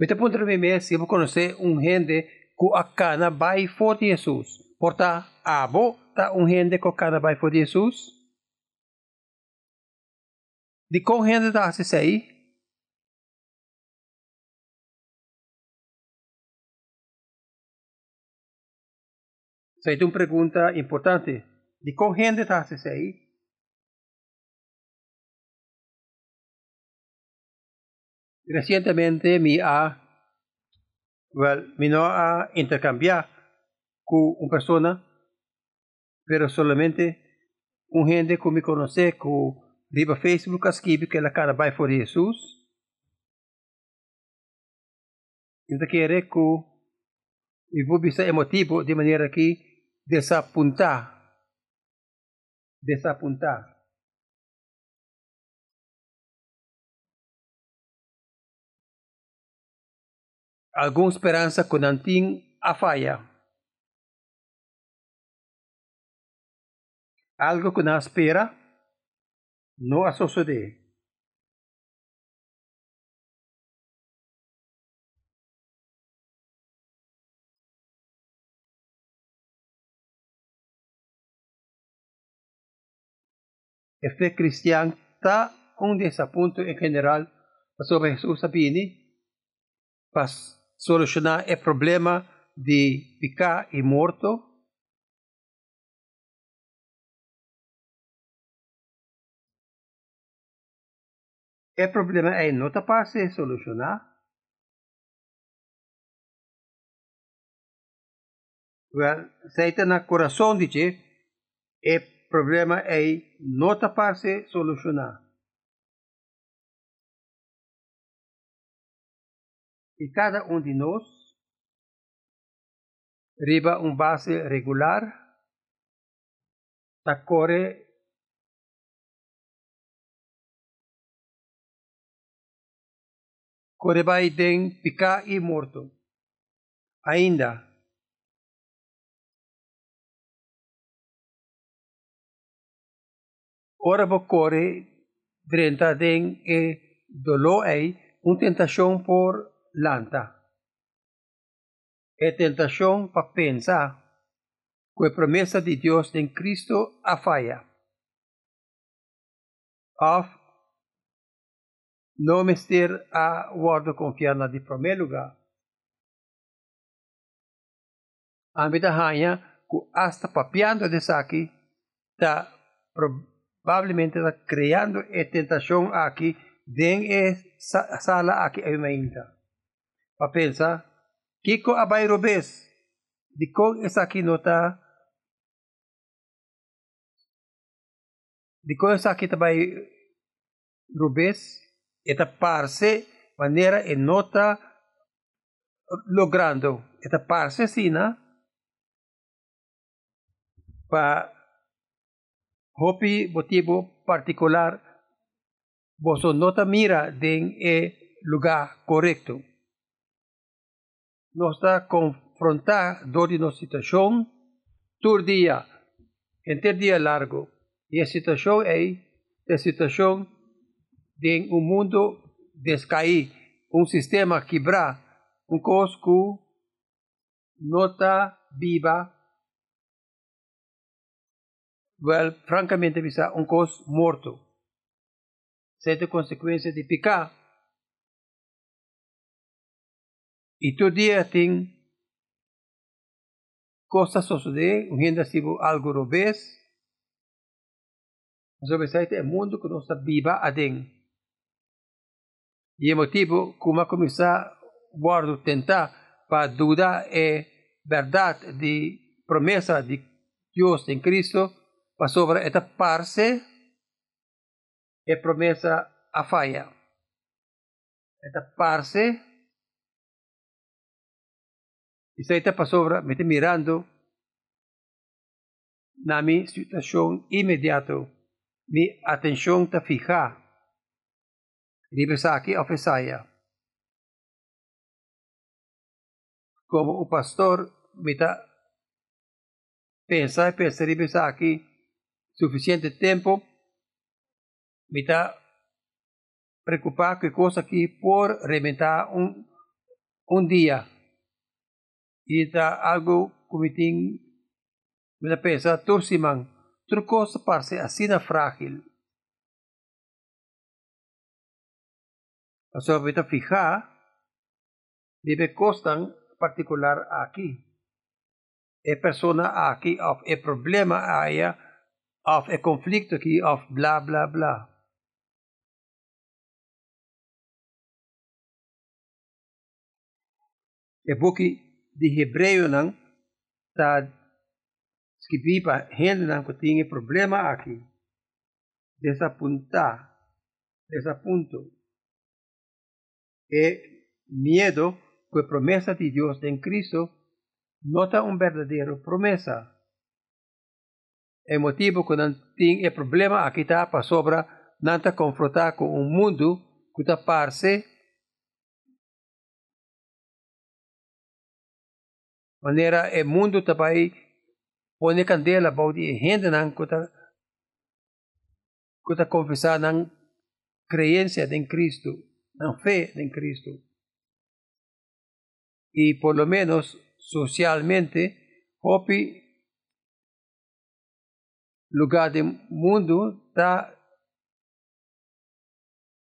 Me te punto de mim se eu conhecer um gente que a cana vai for de Jesus. Porta, abo, tá um gente que a cana vai for de Jesus. De qual gente tá se aí? Essa é uma pergunta importante. De qual gente tá se aí? Recientemente me ha, well, me no ha intercambiado con una persona, pero solamente un gente que me conoce, que vive Facebook escribe que la cara va por Jesús. Então quiere que eu vou ser emotivo de maneira que desapuntar, desapuntar. Alguma esperança que não tem a falha. Algo que não espera, não a suceder. A fé cristã está um desaponto em geral sobre Jesus sabine, para solucionar o problema de ficar e morto. O problema é não está se solucionar. Well, se está no coração de ti, o problema é não está se E cada um de nós riba um base regular da vai den picar e morto. Ainda ora vo corre drenta den e dolor ei un tentação por lanta. É tentação para pensar que a promessa de Deus em Cristo a falha. Of não mester a guarda confiar na de primeiro lugar. A vida hanya que hasta papiando de aqui está provavelmente está criando a tentação aqui dentro da sala aqui é uma para pensar, Kiko abay robes, di ko esa kinota, di ko esa kita bay robes, eta parse manera en nota logrando, eta parse sina, pa hopi motivo particular, vos nota mira den e lugar correcto nos está confrontar dor situação todo dia, entre dia largo. E a situação é a situação de um mundo descair, um sistema quebrar, um cosco nota viva, well, francamente, um cos morto. Sete consequências de picar E todo dia tem coisas suceder, ainda se algo robês. Mas o é mundo que nós viva adem. E é motivo como começar a tentar para dudar é verdade de promessa de Deus em Cristo para sobre esta parte é promessa a falha. Esta parte Y Saita Pasovra me está mirando na mi situación inmediato, mi atención está fija. Ribesaki of Isaiah. Como un pastor me está pensa y pensa Ribesaki suficiente tiempo, me está preocupado que cosa que por reventar un un día está algo comitín me pensa tursiman. Trucosa parse así na frágil. Pasó a fija debe costan particular aquí. E persona aquí of e problema aya of e conflicto aqui of bla bla bla. E boki di Hebreu nang ta skipipa hen nang ko tingi problema aqui dessa punta dessa punto e miedo que promesa de Dios en Cristo nota un verdadero promesa. El motivo que não tem o problema aqui está para sobra, está confrontar com um mundo que está parse maneira o mundo também põe candela de gente está que está confessar não crença em Cristo, não fé em Cristo. E por lo menos socialmente, hopi lugar do mundo está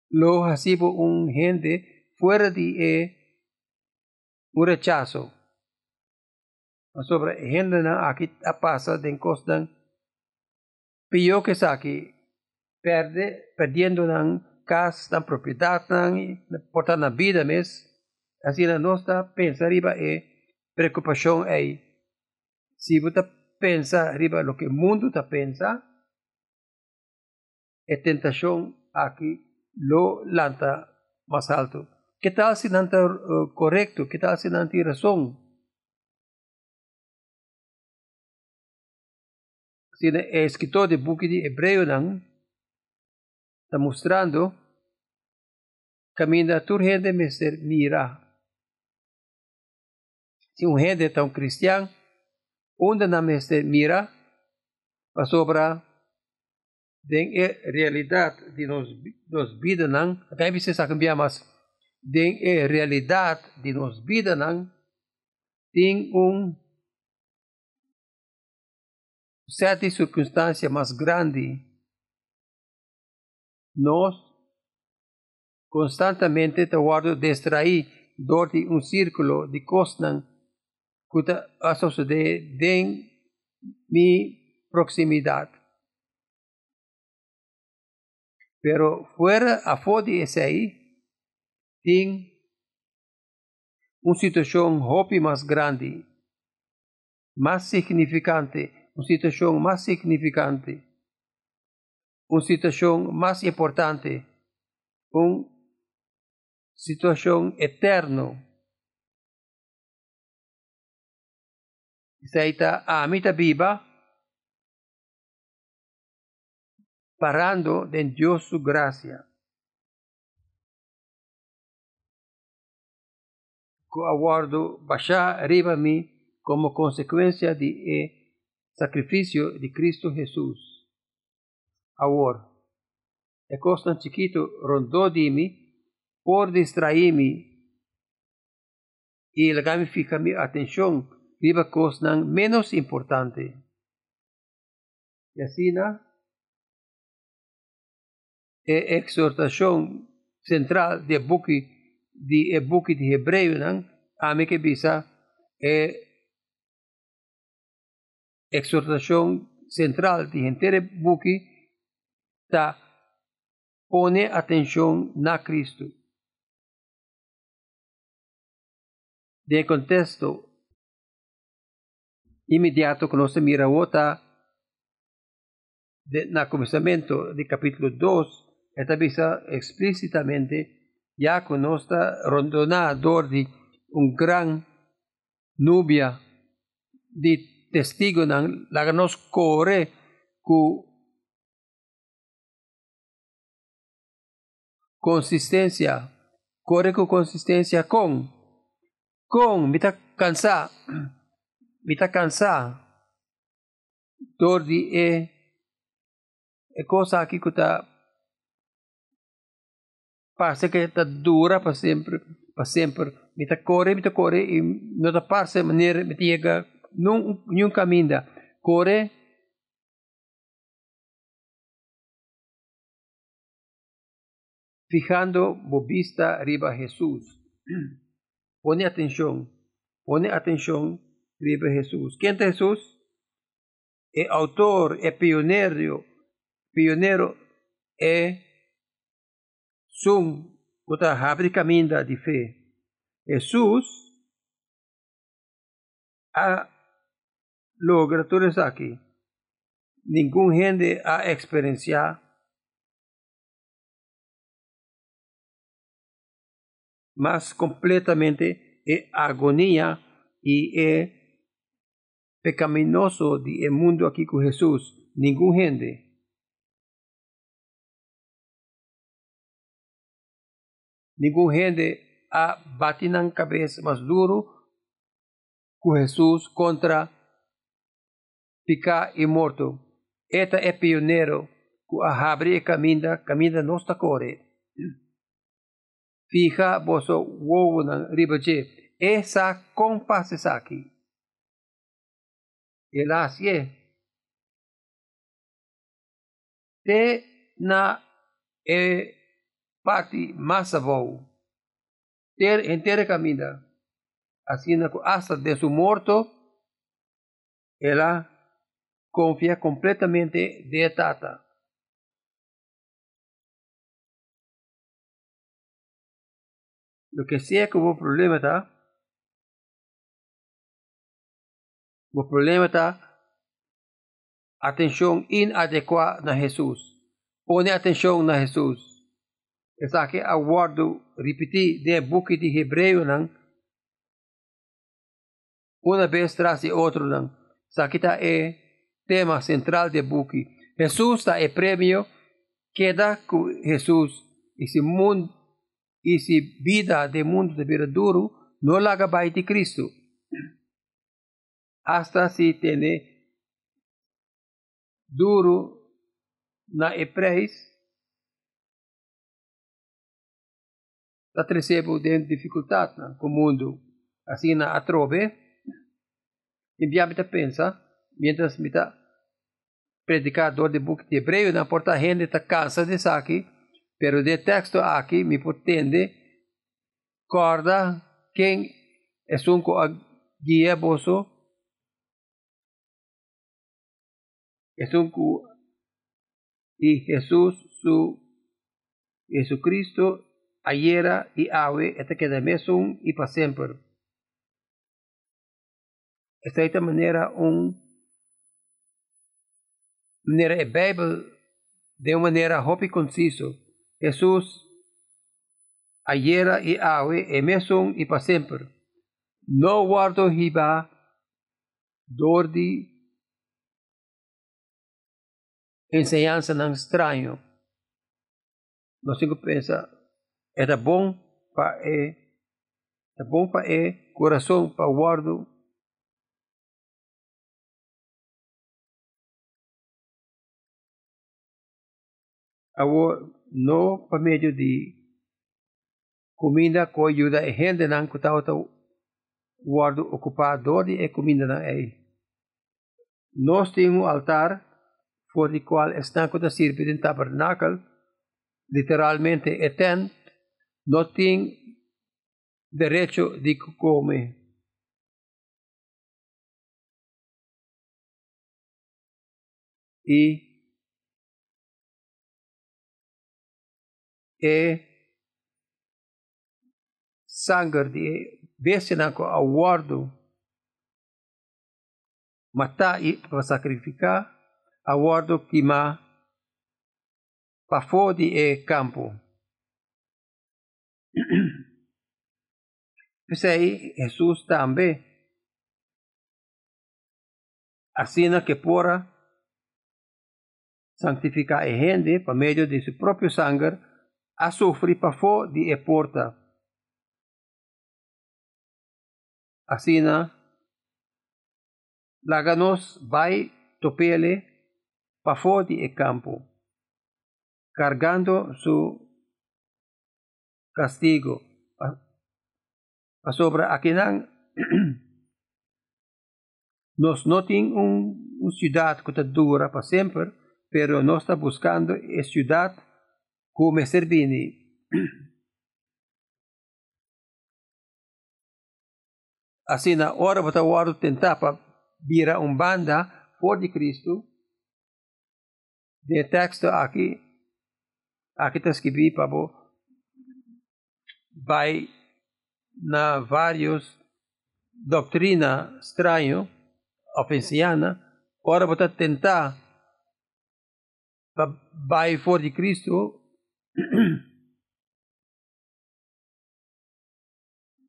lo un gente fuera de e un rechazo sobre gente na aqui a passa den costan pio que saki perde perdendo nan casa nan propriedade nan porta na vida mes assim na nossa pensa riba e preocupação é se você pensa riba lo que mundo está pensa e tentação aqui lo lanta mais alto. Que tal não está uh, correto que tal se não tem se é escritor de book de hebreu não está mostrando caminha turgente mister mira se um rende tão cristiano, onde na este mira a sobra den e realidade de nos nos vida até você sabe cambiar mas den e realidade de nos vida não tem um certa circunstância mais grande nós constantemente te guardo distrair dor de um círculo de costas kuta suceder den mi proximidad. Pero fuera a fodi esse aí, tem uma situação hopi mais grande, mais significante, uma situação mais significante, uma situação mais importante, uma situação eterna Seita amita viva parando de Dios su gracia. Aguardo baixar arriba mí como consecuencia de e sacrificio de Cristo Jesús. Ahora, e costa chiquito rondó de mí por distrairme y la fica mi atención viva cosas menos importante. Y así, ¿no? E exhortación central de buki de buki de hebreo, ¿no? A mí que bisa e exhortación central de gente buki ta pone atención na Cristo. De contexto imediato que nós mira outra de, na começamento do capítulo 2, esta visa explicitamente já que nós rondonador de um gran nubia de testigo na la nos corre com consistência corre com consistência com com me está cansado Mita cansa. Tordi e e cosa que está parece que está dura para sempre para sempre mita corre, mita corre, y no te parse manera, mita llega, num caminda, corre, fijando bo vista arriba Jesús. Pone atención, pone atención arriba Jesús. ¿Quién es Jesús? El autor, el pionero, pionero, é sum kuta habri caminda de fé. Jesus a tudo isso aqui. Nenhum gente a experienciar mas completamente e é pecaminoso de mundo aqui com Jesus. Nenhum gente. Nenhum gente a bate na cabeça mais duro com Jesus contra ficar imorto. Eta é pioneiro a abre caminha, caminha nossa core. Fija vosso wowo na ribaje. Essa compasses aqui. Elas é. Te na e parte más avó. Ter entera camina. Así hasta de su muerto, ella confía completamente de tata. Lo que sea que hubo problema está, o problema está atención inadecuada a Jesús. Pone atención a Jesús. Esa que aguardo repetir de book de Hebreu nan uma vez tras de outro nan. Esa que é tema central de book. Jesus está é prêmio queda com Jesus esse mundo esse vida de mundo de vida duro não larga vai de Cristo. Hasta se tem duro na epreis dat recebo den dificuldade né, com o mundo assim na atrove e via me pensa mientras tá predicador de book de hebreu na porta gente tá cansa de aqui pero de texto aqui me pretende corda quem é um guia boso é um e Jesus su Jesucristo ayer y hoy, este que de y para siempre. Esta es manera un manera a Bíblia de uma maneira rápida e conciso. Jesus ayer e hoje é mesmo e para sempre. Não guardo riba dor de enseñança não estranho. Nós temos que era bom para é, é bom para é, coração para guardo. Agora, no para meio de comida com ajuda a gente não que está guardo ocupado de comida não é. Nós temos um altar por o qual está com a sirve de tabernáculo, literalmente é tent, no tiene derecho de comer. Y é sangue de bestia nanko aguardo matar e para sacrificar aguardo queimar para fora de campo pues ahí Jesús también, así que pueda santificar a gente por medio de su propio sangre, a sufrir para fora de porta. Así Laganos vai topele fora de campo, cargando su castigo Pasobra aquí nang nos no tiene un, una ciudad que dura para siempre, pero no está buscando esa ciudad como servini. Na hora você vai tentar para virar uma banda for de Cristo, de texto aqui, aqui está escrito para vai na vários doutrina estranho, ofensiana, ora você tentar vai for de Cristo,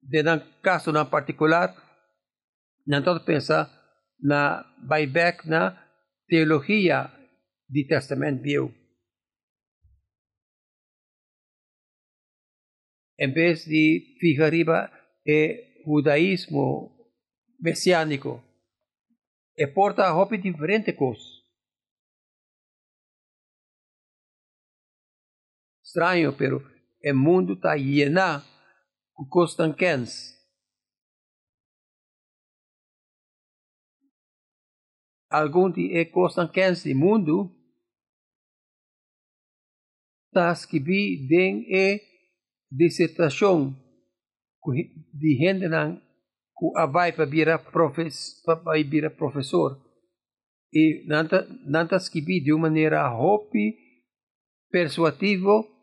de caso na particular, não todo pensa na buyback na teologia do Testamento Viejo. Em vez de ficar arriba o judaísmo messiânico, e porta a roupa diferente coisa. Estranho, pero o mundo está lleno de costanquens. Algum de costanquens do mundo está escrito em a dissertação de gente que vai para virar professor. E não está escrito de uma maneira hope, persuasivo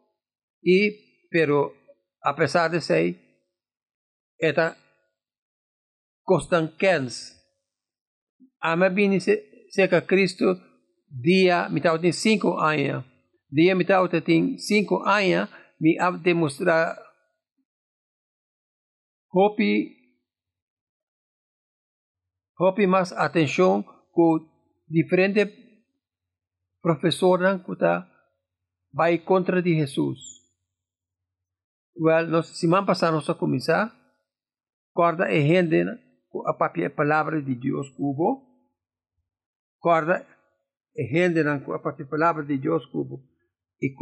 y pero a pesar de ser esta constankens ama bini se se que Cristo dia mitad tem cinco anos dia mitad tem cinco anos me a demonstrar hopi hopi mais atenção com diferente professor que está vai contra de Jesus Well, nos, si man pasamos a comenzar, guarda e gente a papia palavra de Deus cubo, guarda e gente a papia palavra de Deus cubo, e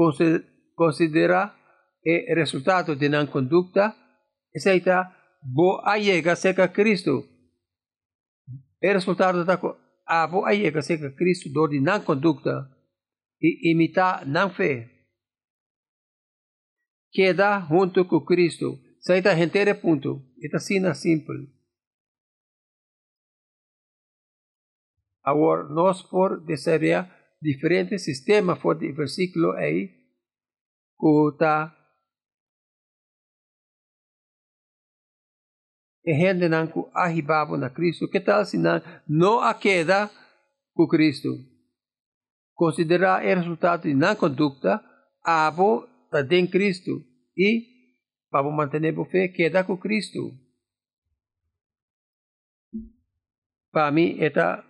considera o resultado de nan conduta, aceita bo llega seca Cristo. O resultado da a bo llega seca Cristo do de nan conduta e imitar nan fé queda junto com Cristo. Saita gente punto. Esta sina simple. Agora, nós por desejar diferentes sistemas for de versículo aí, que está e gente não que arribava na Cristo. Que tal não, não a queda com Cristo? Considerar o resultado de não conduta, abo está em Cristo e para manter a fé queda com Cristo. Para mim, esta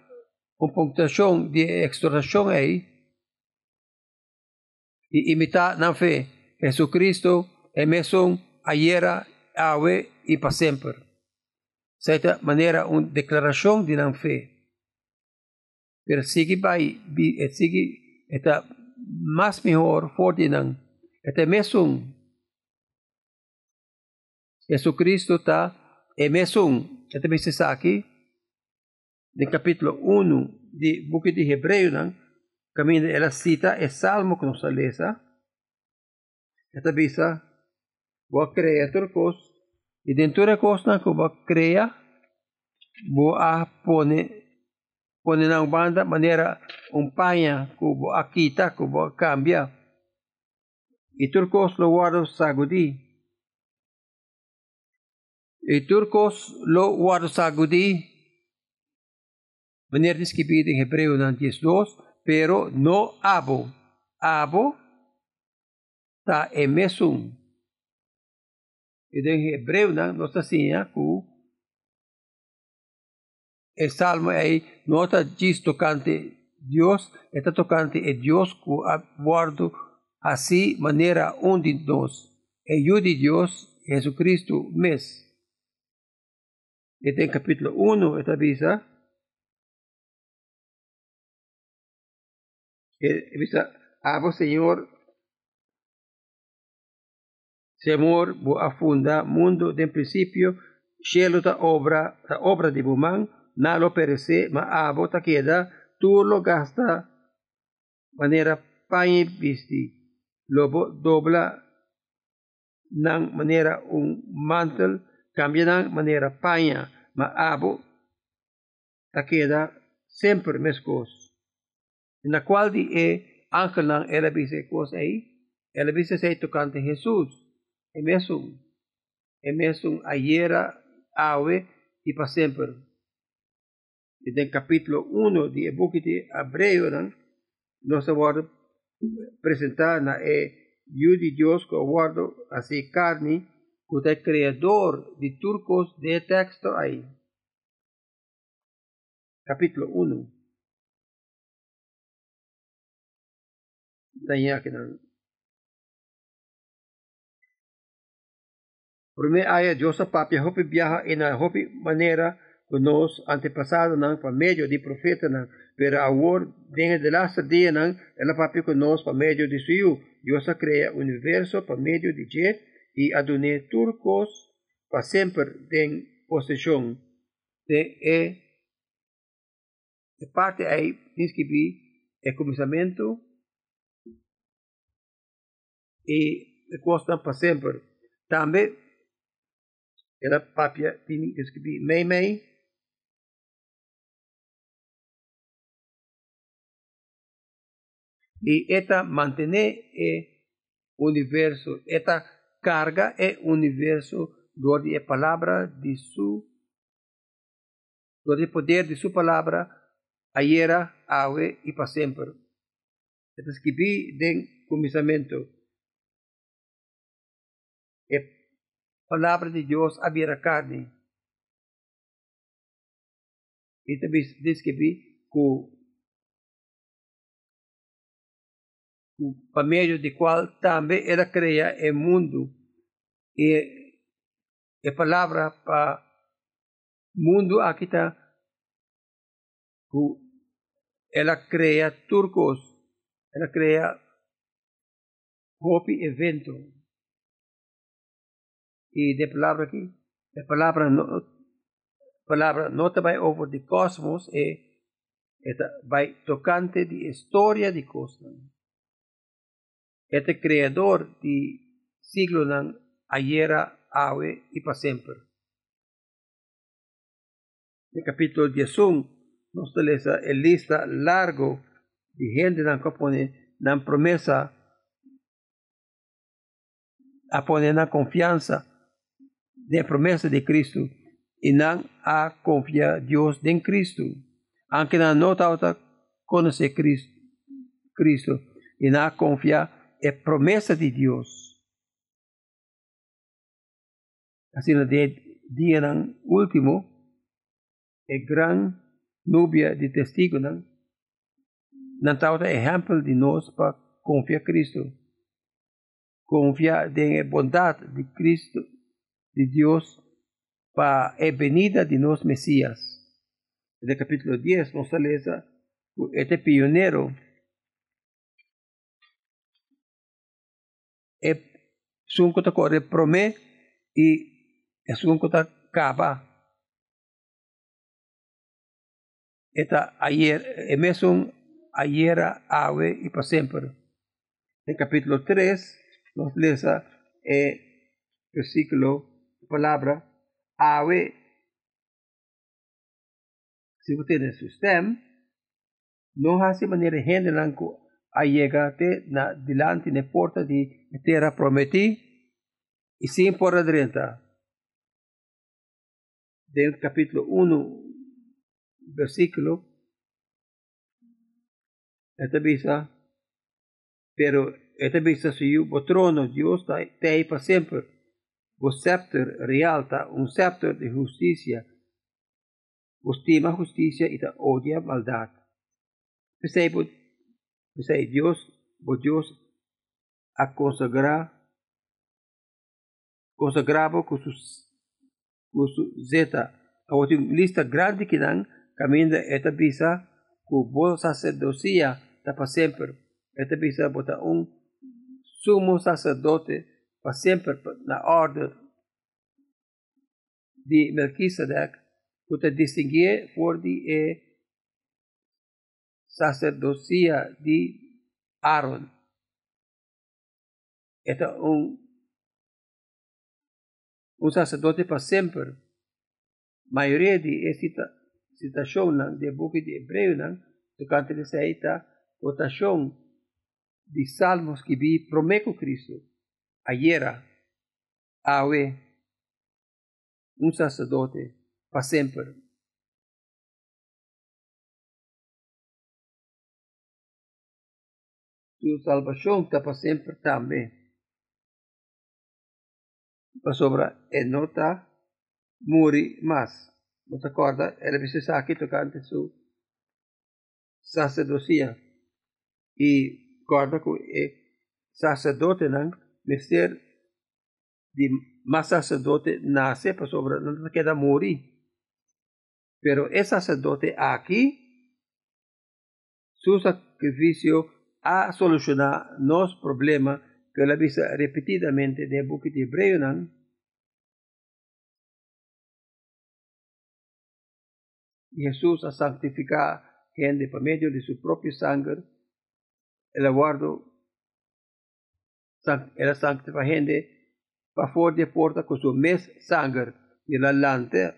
uma pontuação de exortação aí e imitar na fé Jesus Cristo é mesmo ayer, hoje e para sempre. Certa maneira, uma declaração de não fé. Pero sigue vai, sigue esta mais melhor forte não até mesmo Jesucristo está é mesmo até mesmo aqui no capítulo 1 do book de Hebreu não caminho ela cita é salmo que nos lesa esta bisa boa criatura cos e dentro da costa que boa cria boa pone pone na banda maneira um panha que boa quita que boa cambia e turcos lo guardo sagudi. E turcos lo guardo sagudi. Wanneer is gebied in Hebreu dan 12, pero no abo. Abo ta emesum. E em Hebreu dan nós assim, que el salmo aí nota diz tocante Deus, está tocante Deus que guardo Así manera onde nos ayude Dios Jesucristo mes. Este en capítulo 1 esta visa. Visa, abo Señor, Semor bo afunda mundo de principio, cielo ta obra, ta obra de bumang, na lo perece, ma abo ta queda, tu lo gasta manera pañi visti, lobo dobla nang manera un mantel, cambia nang manera paña, ma abo ta queda sempre mescos. Na qual di e ángel nang ela bise cos aí, ela bise sei tocante Jesus. é mesmo, é mesmo ayer, hoje e para sempre. E no capítulo 1 de book de Hebreu, nós na é de Deus que guardo assim carne, que é criador de turcos de texto aí. Capítulo 1. Daí aqui não. Primeira aya Dios papia hopi viaja en la hopi manera con nos antepasados nan por medio de profeta nan pero ahora dentro de last dia nan ela papia con nos por medio de su Dios crea universo por medio de jet y adoné turcos para siempre den posesión de e. De parte aí diz que vi é começamento e custa para sempre. Também era papia tini escrevi mei mei y esta mantener el universo, esta carga el universo donde la palabra de su, donde el poder de su palabra ayer, hoy y para siempre. Esta escribí de comienzo. palavra de Deus a vira carne. E também diz que por meio de qual também ela cria o mundo e a palavra para mundo aqui está ela cria turcos ela cria hopi evento y de palabra aquí, la palabra no, palabra no te va over the cosmos, e esta va tocante de historia de cosmos. Este creador de siglo nan ayer, hoy y para siempre. El capítulo 10 nos lesa el lista largo de gente que pone nan promesa a poner na confianza de promessa de Cristo e não a confiar Deus em Cristo. Aunque não nota conhecer Cristo, Cristo e não confiar é promessa de Deus. Assim, no dia último, é grande núbia de testigos, está exemplo de nós para confiar Cristo. Confiar na bondade de Cristo de Dios para la venida de los Mesías. En el capítulo 10 nos sale este pionero es un que corre promé y es un que acaba. Esta ayer, es un ayer, ave y para siempre. En capítulo 3 nos lesa el versículo palabra ave. Se você tem sistema, não há maneira gente não a llegar na delante na porta de terra prometi e sim por adentro. Dentro do capítulo 1, versículo, esta visa, pero esta visa se o trono, Deus está aí para sempre o scepter realta un scepter de justicia, estima justicia y odia maldad. Pensei, pensei Dios, bo Dios a consagrar, consagrado com su, com su zeta, a uma lista grande que não caminha esta visa, com boa sacerdocia, para sempre. Esta visa bota um sumo sacerdote para sempre na ordem de Melquisedeque, para distinguir por de e sacerdocia de Aaron. Este é um, um sacerdote para sempre. A maioria de cita, citação do book de Hebreu, tocante a esta votação de salmos que vi prometo Cristo, ayer, awe, um sacerdote para sempre. Sua salvação está para sempre também. Para sobra, e nota, muri mais. Você acorda, ela precisa aqui tocante sua sacerdocia. E guarda que sacerdote não mister de mas sacerdote nasce para sobre não queda morir pero é sacerdote aqui su sacrifício a solucionar nos problemas que la visa repetidamente de Hebreu não Jesús a santificar gente por medio de su propio sangre. El aguardo era gente para fora de porta com seu mes sangue e la lante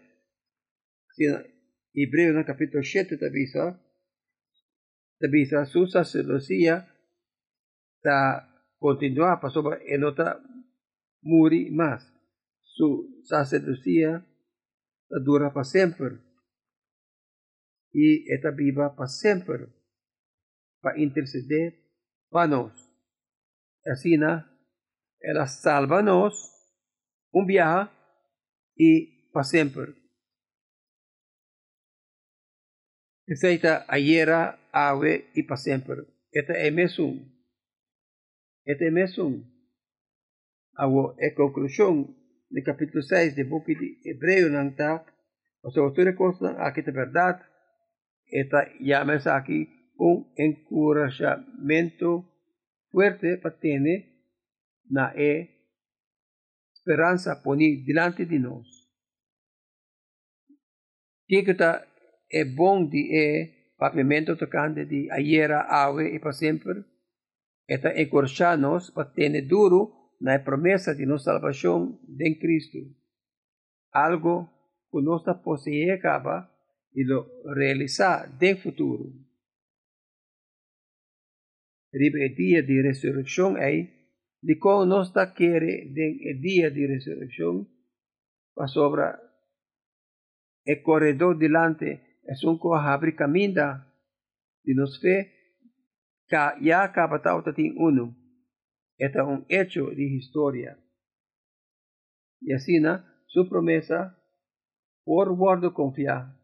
Hebreu no capítulo 7 tabisa tabisa su sacerdocia ta continua para sobre e nota muri mais su sacerdocia dura para sempre e está viva para sempre para interceder para Así, ela salva-nos um viaje e para sempre. Aceita ayer, ave e para sempre. Esta é mesmo. Esta é mesmo. A conclusão do capítulo 6 do book de Hebreu não está. Os autores constam aqui a verdade. Esta llama aqui un encorajamento fuerte para tener na e esperanza poner delante de nós. Que é bom de e pavimento tocante de ayer, ave e para sempre. Eta encorajar-nos para ter duro na promessa de nossa salvação em Cristo. Algo que nossa posse acaba e lo realizar no futuro el día de resurrección ahí, de cómo no está quiere el día de resurrección, para sobra el corredor delante es un que abre camino de nos fe, que ya de uno. Este es un hecho de historia. Y así, ¿no? su promesa, por guardo confiar.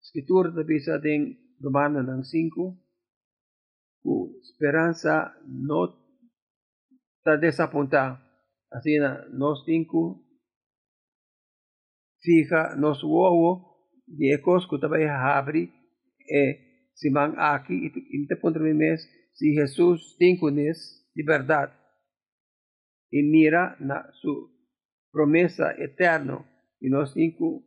Escritura de Bisa en Romanos 5, esperança não está desapontada. Assim, nós cinco fica nos ovo de ecos que se man aqui e te ponto mês se Jesus cinco nes de verdade e mira na sua promessa eterna e nós cinco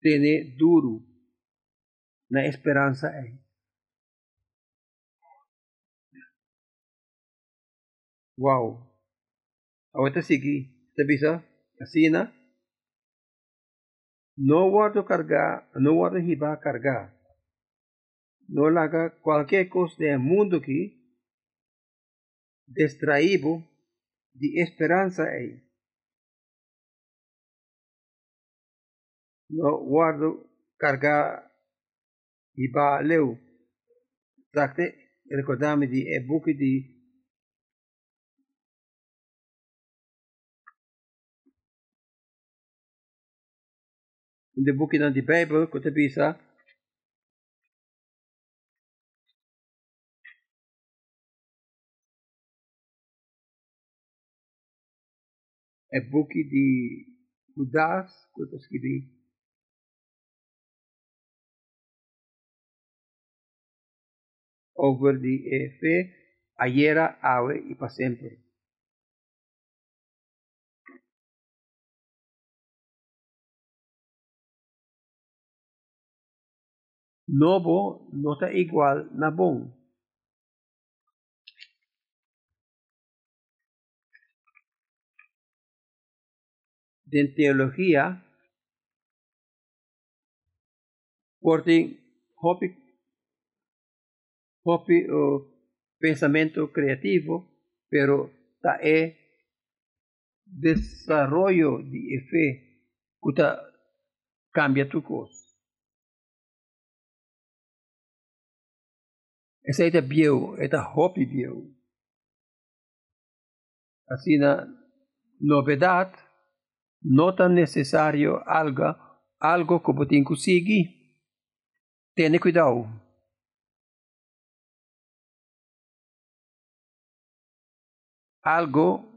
tem duro na esperança é. Wow. Ahorita seguir. Você bisa? Assim, né? No guardo cargar, no guardo hiba cargar. No laga qualquer coisa do mundo que distraído de esperança é. No guardo cargar iba leu trakte ricordami di e buchi di de buchi dan di Bijbel kota bisa e buchi di Judas kota scrivi over die fe ayer, ahora y para siempre. Novo no está igual na bom. De teología, porque hobby, hobby o pensamento creativo, pero está é desarrollo de fe que cambia tu cosa. Esa es bio, esta hobby bio. Así na novedad, no tan necesario algo, algo como te conseguir. Tenha cuidado. Algo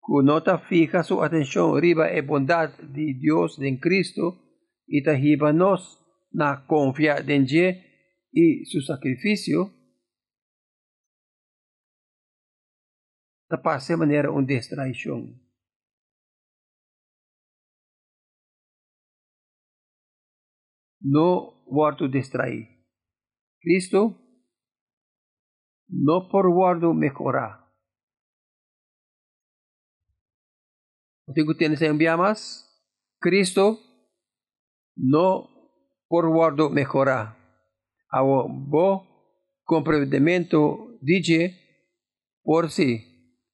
que nota fija su atención arriba es bondad de Dios en Cristo y te nos na confiar en Él y su sacrificio pasa de manera una distracción. No guardo distrair. Cristo no por guardo mejorar. Tengo tienes enviar más. Cristo no por guardo mejorar ao bom compreendimento dice por si,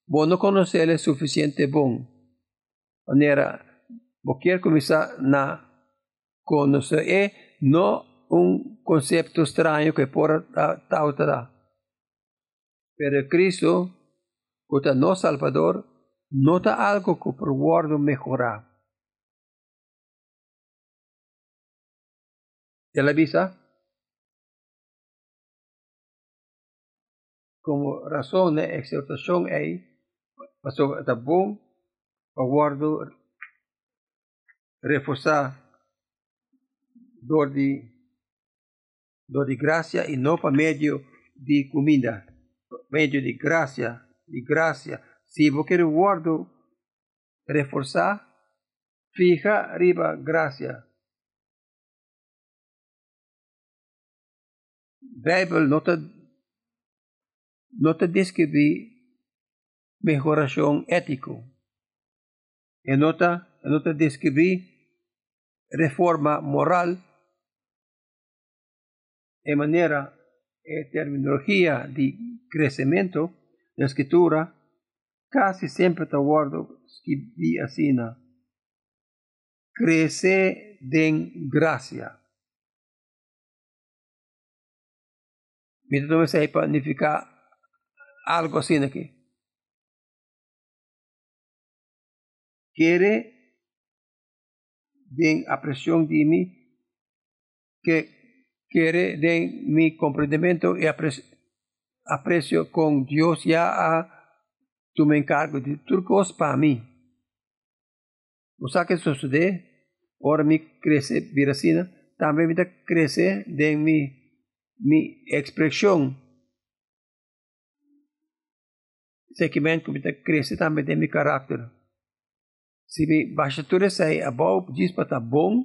vos no conocerle suficiente bom. Maneira, vos quer começar na conocer é não um conceito estranho que por tal. Pero Cristo, que nosso Salvador, nota algo que por mejorar. Ela avisa? Como razón de exhortación ahí, pasó hasta bom, aguardo, reforzar dor de, dor de gracia y no para medio de comida, medio de gracia, de gracia. Si vos querés guardo, reforzar, fija arriba gracia. Bible no te no te describí mejoración ético. En nota, no te describí reforma moral en manera, en terminología de crecimiento, la escritura casi siempre te guardo escribí así, crece en gracia. Mira, tú me significa algo así aquí. Quiere de mí, que quiere de mi comprendimiento y aprecio, con Dios ya a tu me encargo de turcos para mí. O sea que sucede, ahora mi crece viracina, también me crece de mi, mi expresión segmento que cresce também de meu caráter. Se me baixa tudo isso aí, a bom diz para estar bom,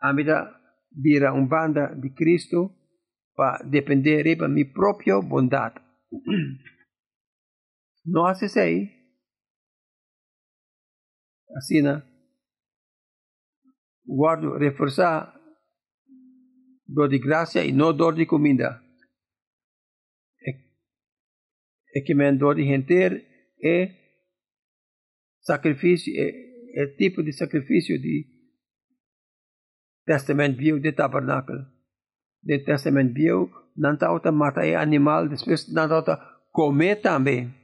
a vida vira um banda de Cristo para depender de minha própria bondade. Não isso aí. Assim, né? Guardo, reforçar dor de graça e não dor de comida que mandou de render é sacrifício, é, é tipo de sacrifício de testamento bio de tabernáculo. De testamento bio, não está matar animal, depois não está comer também.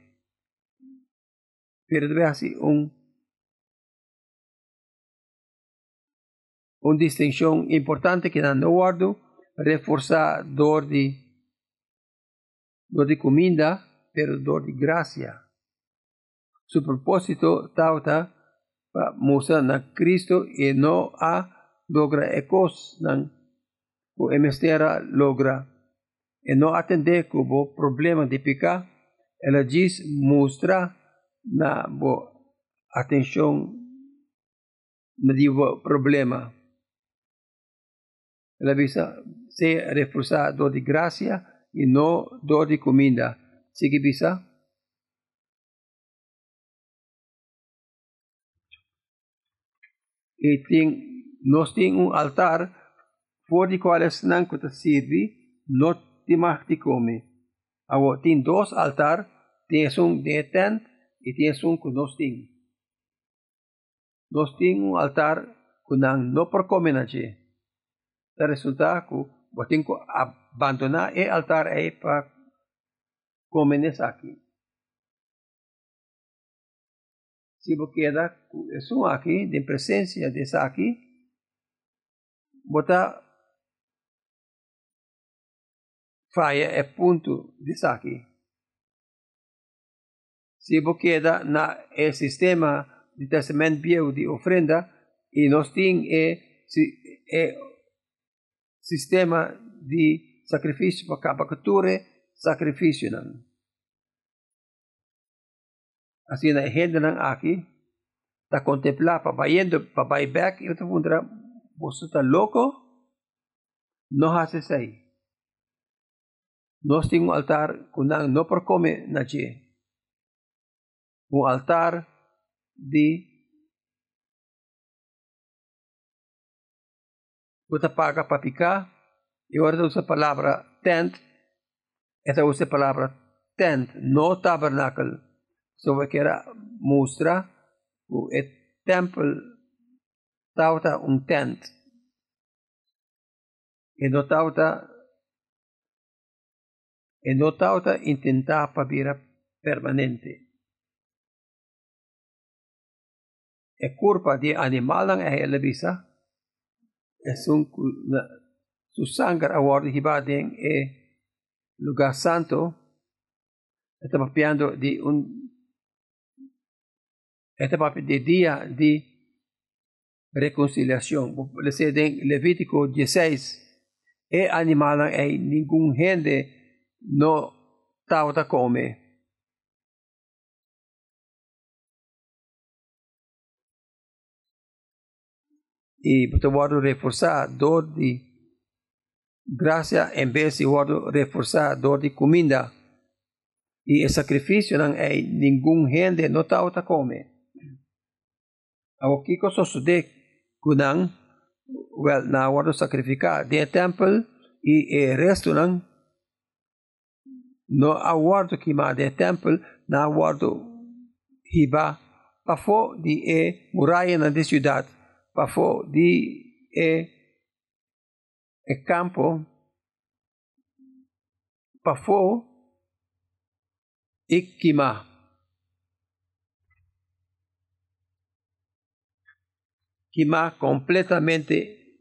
Assim um uma distinção importante que não guardo, reforçar dor de dor de comida perdón de gracia. Su propósito tauta para mostrar a Cristo y no a logra ecos o emestera logra e não atender com o problema de picar, ela diz mostra na bo atenção no problema. Ela bisa se reforçar dor de graça e não dor de comida. Sige bisa? E tem, nós temos um altar voor die quales não serve, não timah de come. Awo tem dois altar, tem um de tent e tem um que nós temos. Nós temos um altar que não, por comer na gente. O resultado que botem que abandonar o altar aí para aqui. Se você queda isso aqui, de presença dessa aqui, botar faia é ponto de. Se você queda na é sistema de testamento bio de ofrenda e nós temos é, é sistema de sacrifício para captura sacrifício não. Assim na gente não aqui está contemplar para vayendo para vai back e outra fundra você está louco não hace isso aí nós temos um altar que não por come na um altar de Você paga para picar, e agora usa a palavra tent, essa usa a palavra tent, no tabernáculo. So we quer mostrar o templo tauta um tent. E no tauta e no tauta intentar para permanente. É culpa de animal ang é bisa es un su sangre ahora hibading e lugar santo estamos piando de un estamos de día de reconciliación sé en Levítico 16 e animal e ningún gente no tauta come e te guardo reforçar dor de graça em vez de guardo reforçar dor de comida. E sacrifício não é nenhum gente não está outra come. O que que só de kunang well na guardo sacrificar de templo e o resto não no aguardo que ma de templo na aguardo hiba. Pa fo di e muralla na de cidade Pafo di e, e campo Pafo Ikima. Kima completamente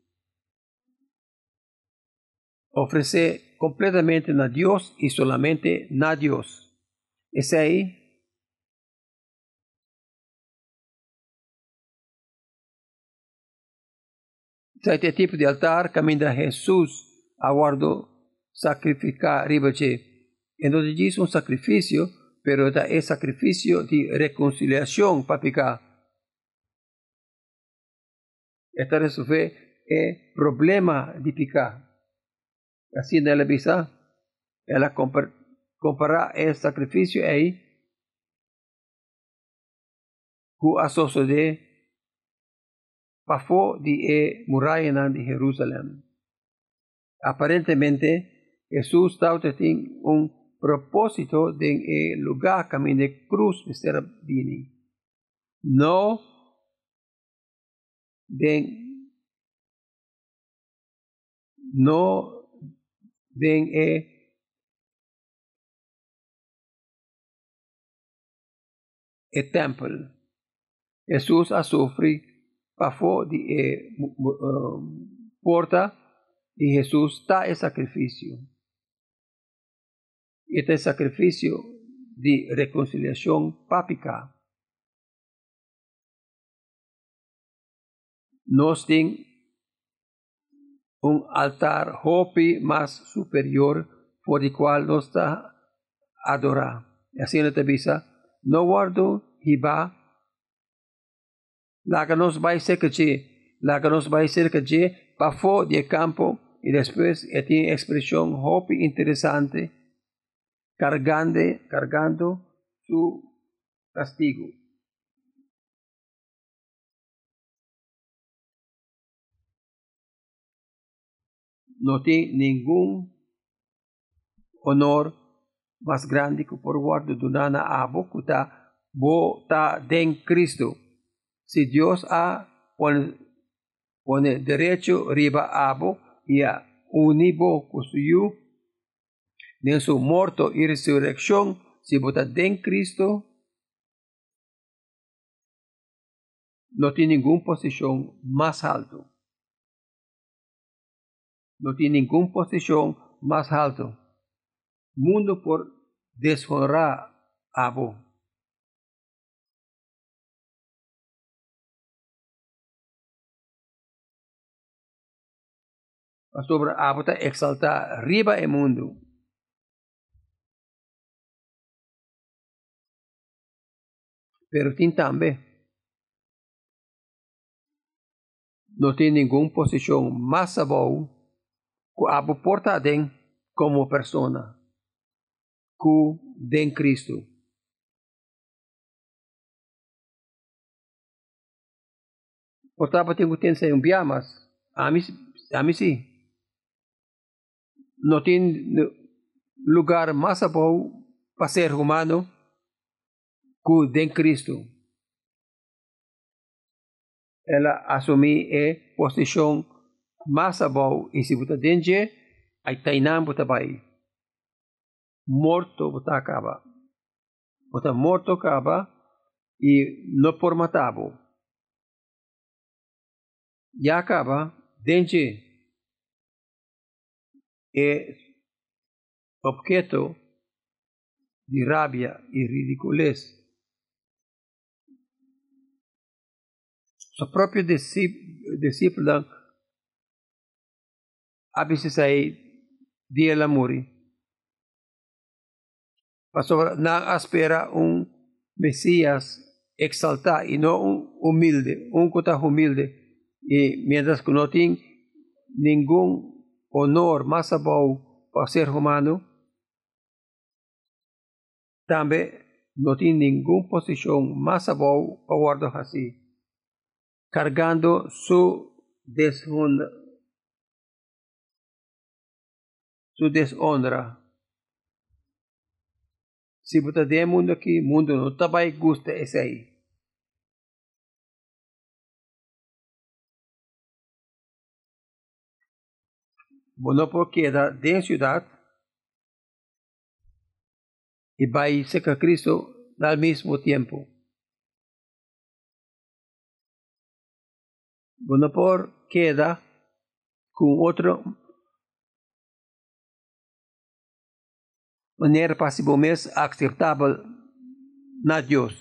ofrece completamente a Dios y solamente a Dios. Es ahí Sete tipo de altar caminha Jesus aguardo sacrificar. Então diz um sacrifício, pero é sacrifício de reconciliação para ficar. Esta resolver é problema de picar. Assim ela bisa, ela comparar esse sacrifício aí com a sociedade Pafó di e muralla de Jerusalén. Aparentemente, Jesús tiene un propósito de el lugar camino de cruz de ser vini. No den no den e el templo. Jesús ha sufrido Pafó de porta y Jesús está el sacrificio. Este sacrificio de reconciliación pápica. Nos ten un altar hopi más superior por el cual nos está adorar. Así en la tevisa, no guardo va, la que nos va a ser que la que nos va a ser que pa fo de campo y después tiene expresión hopi interesante, cargando, cargando su castigo. No tiene ningún honor más grande que por guardo dunana abo kuta bo ta den Cristo. Si Dios ha pone, pone derecho riba abo y a unibo kusuyu en su muerto y resurrección si bota den Cristo no tiene ninguna posición más alto no tiene ninguna posición más alto. Mundo por deshonrar a vos. Sobre a está exaltar arriba el mundo. Pero también no tiene ninguna posición más abajo abo porta den como persona cu den Cristo. Portava tenho tem um biamas, a mim, a mim sim. Não tem lugar mais bom para ser humano que den Cristo. Ela assumir a posição masabaw isi buta denje ay tainam buta bai. Morto buta acaba. Buta morto acaba y no por matabo. Ya acaba denje es objeto de rabia y ridiculez. Propio discípulo abisisay dia lamuri. Pastor, na espera un Mesías exaltar y no un humilde, un cota humilde. Y mientras que no tiene ningún honor más abajo para ser humano, también no tiene ninguna posición más abajo para guardar así, cargando su deshonra su deshonra. Si você tem mundo aqui, mundo não também gusta esse aí. Bueno, porque de ciudad y ser que Cristo al mismo tiempo. Bueno, por queda con otro maneira possivelmente aceitável na Deus.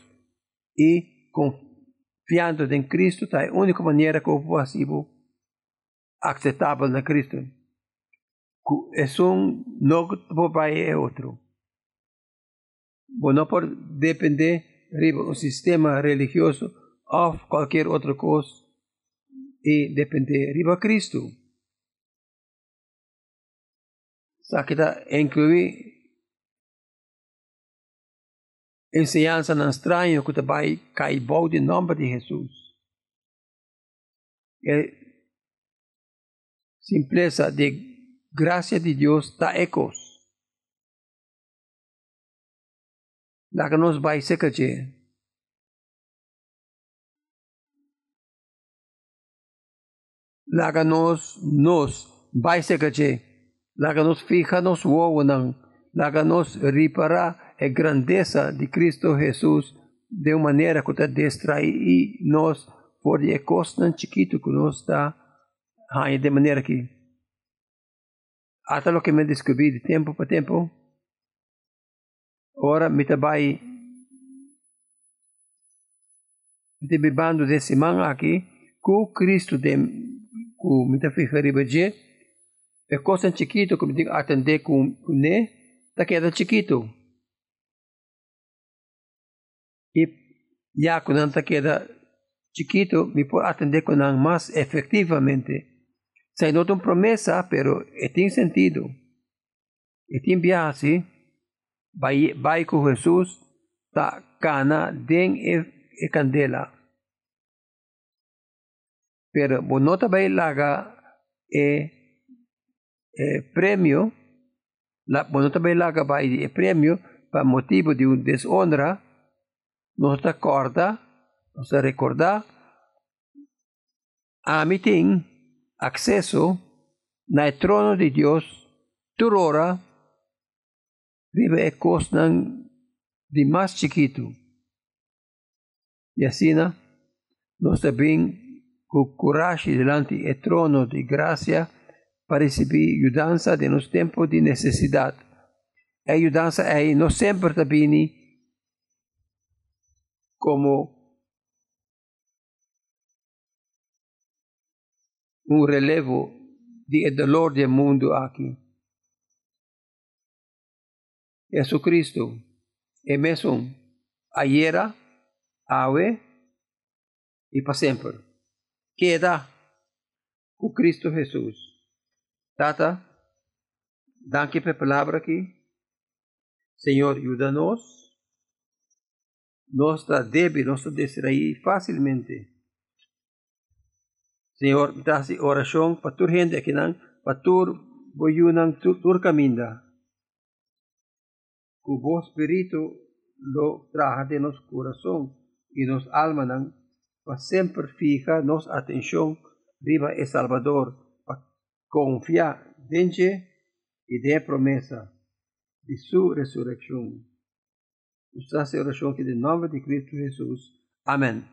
E confiando em Cristo, é a única maneira que possível aceitável na Cristo. Não vai é outro. Bom, não pode depender do sistema religioso ou qualquer outra coisa e depender de Cristo. Só que enseñanza no extraño que caer en nombre de Jesús. La simpleza de gracia de Dios da ecos. La que nos va a secretar. La que nos, nos va a secretar. La que nos fija nos wowonan. La que nos ripará a grandeza de Cristo Jesus de uma maneira que está distrair nós por de costa chiquito que nós está de maneira que até o que me descobri de tempo para tempo ora me trabalho de bebando desse man aqui com Cristo de com me ribeje é coisa chiquito que me atender com né, tá queda chiquito. E já quando tá queda chiquito, me pode atender com mais efetivamente. Se não tem promessa, pero tem sentido. E tem viagem, vai, vai com Jesus, tá cana, den e, candela. Pero bonota vai laga e, e prêmio, la bonota vai laga vai e prêmio para motivo de uma desonra, nos acorda, nos recordar, a mim tem acesso no trono de Deus, por hora, vive e cosnan de mais chiquito. E assim, nós também, com coragem delante do trono de graça, para receber ajudança de nos tempos de necessidade. A ajudança é não sempre também como um relevo de dolor do mundo aqui. Jesucristo é mesmo ayer, hoje e para sempre. Queda com Cristo Jesus. Tata, danke pela palavra aqui. Senhor, ajuda-nos. Débil, nós está distraído facilmente. Senhor, dá oração para tur gente aqui, para tur boyunang tur caminda cuyo espíritu lo traja de nos corazón y nos alma para siempre fija nos atención viva el Salvador para confiar en y de promesa de su resurrección. Nuestra oración que en nombre de Cristo Jesús. Amén.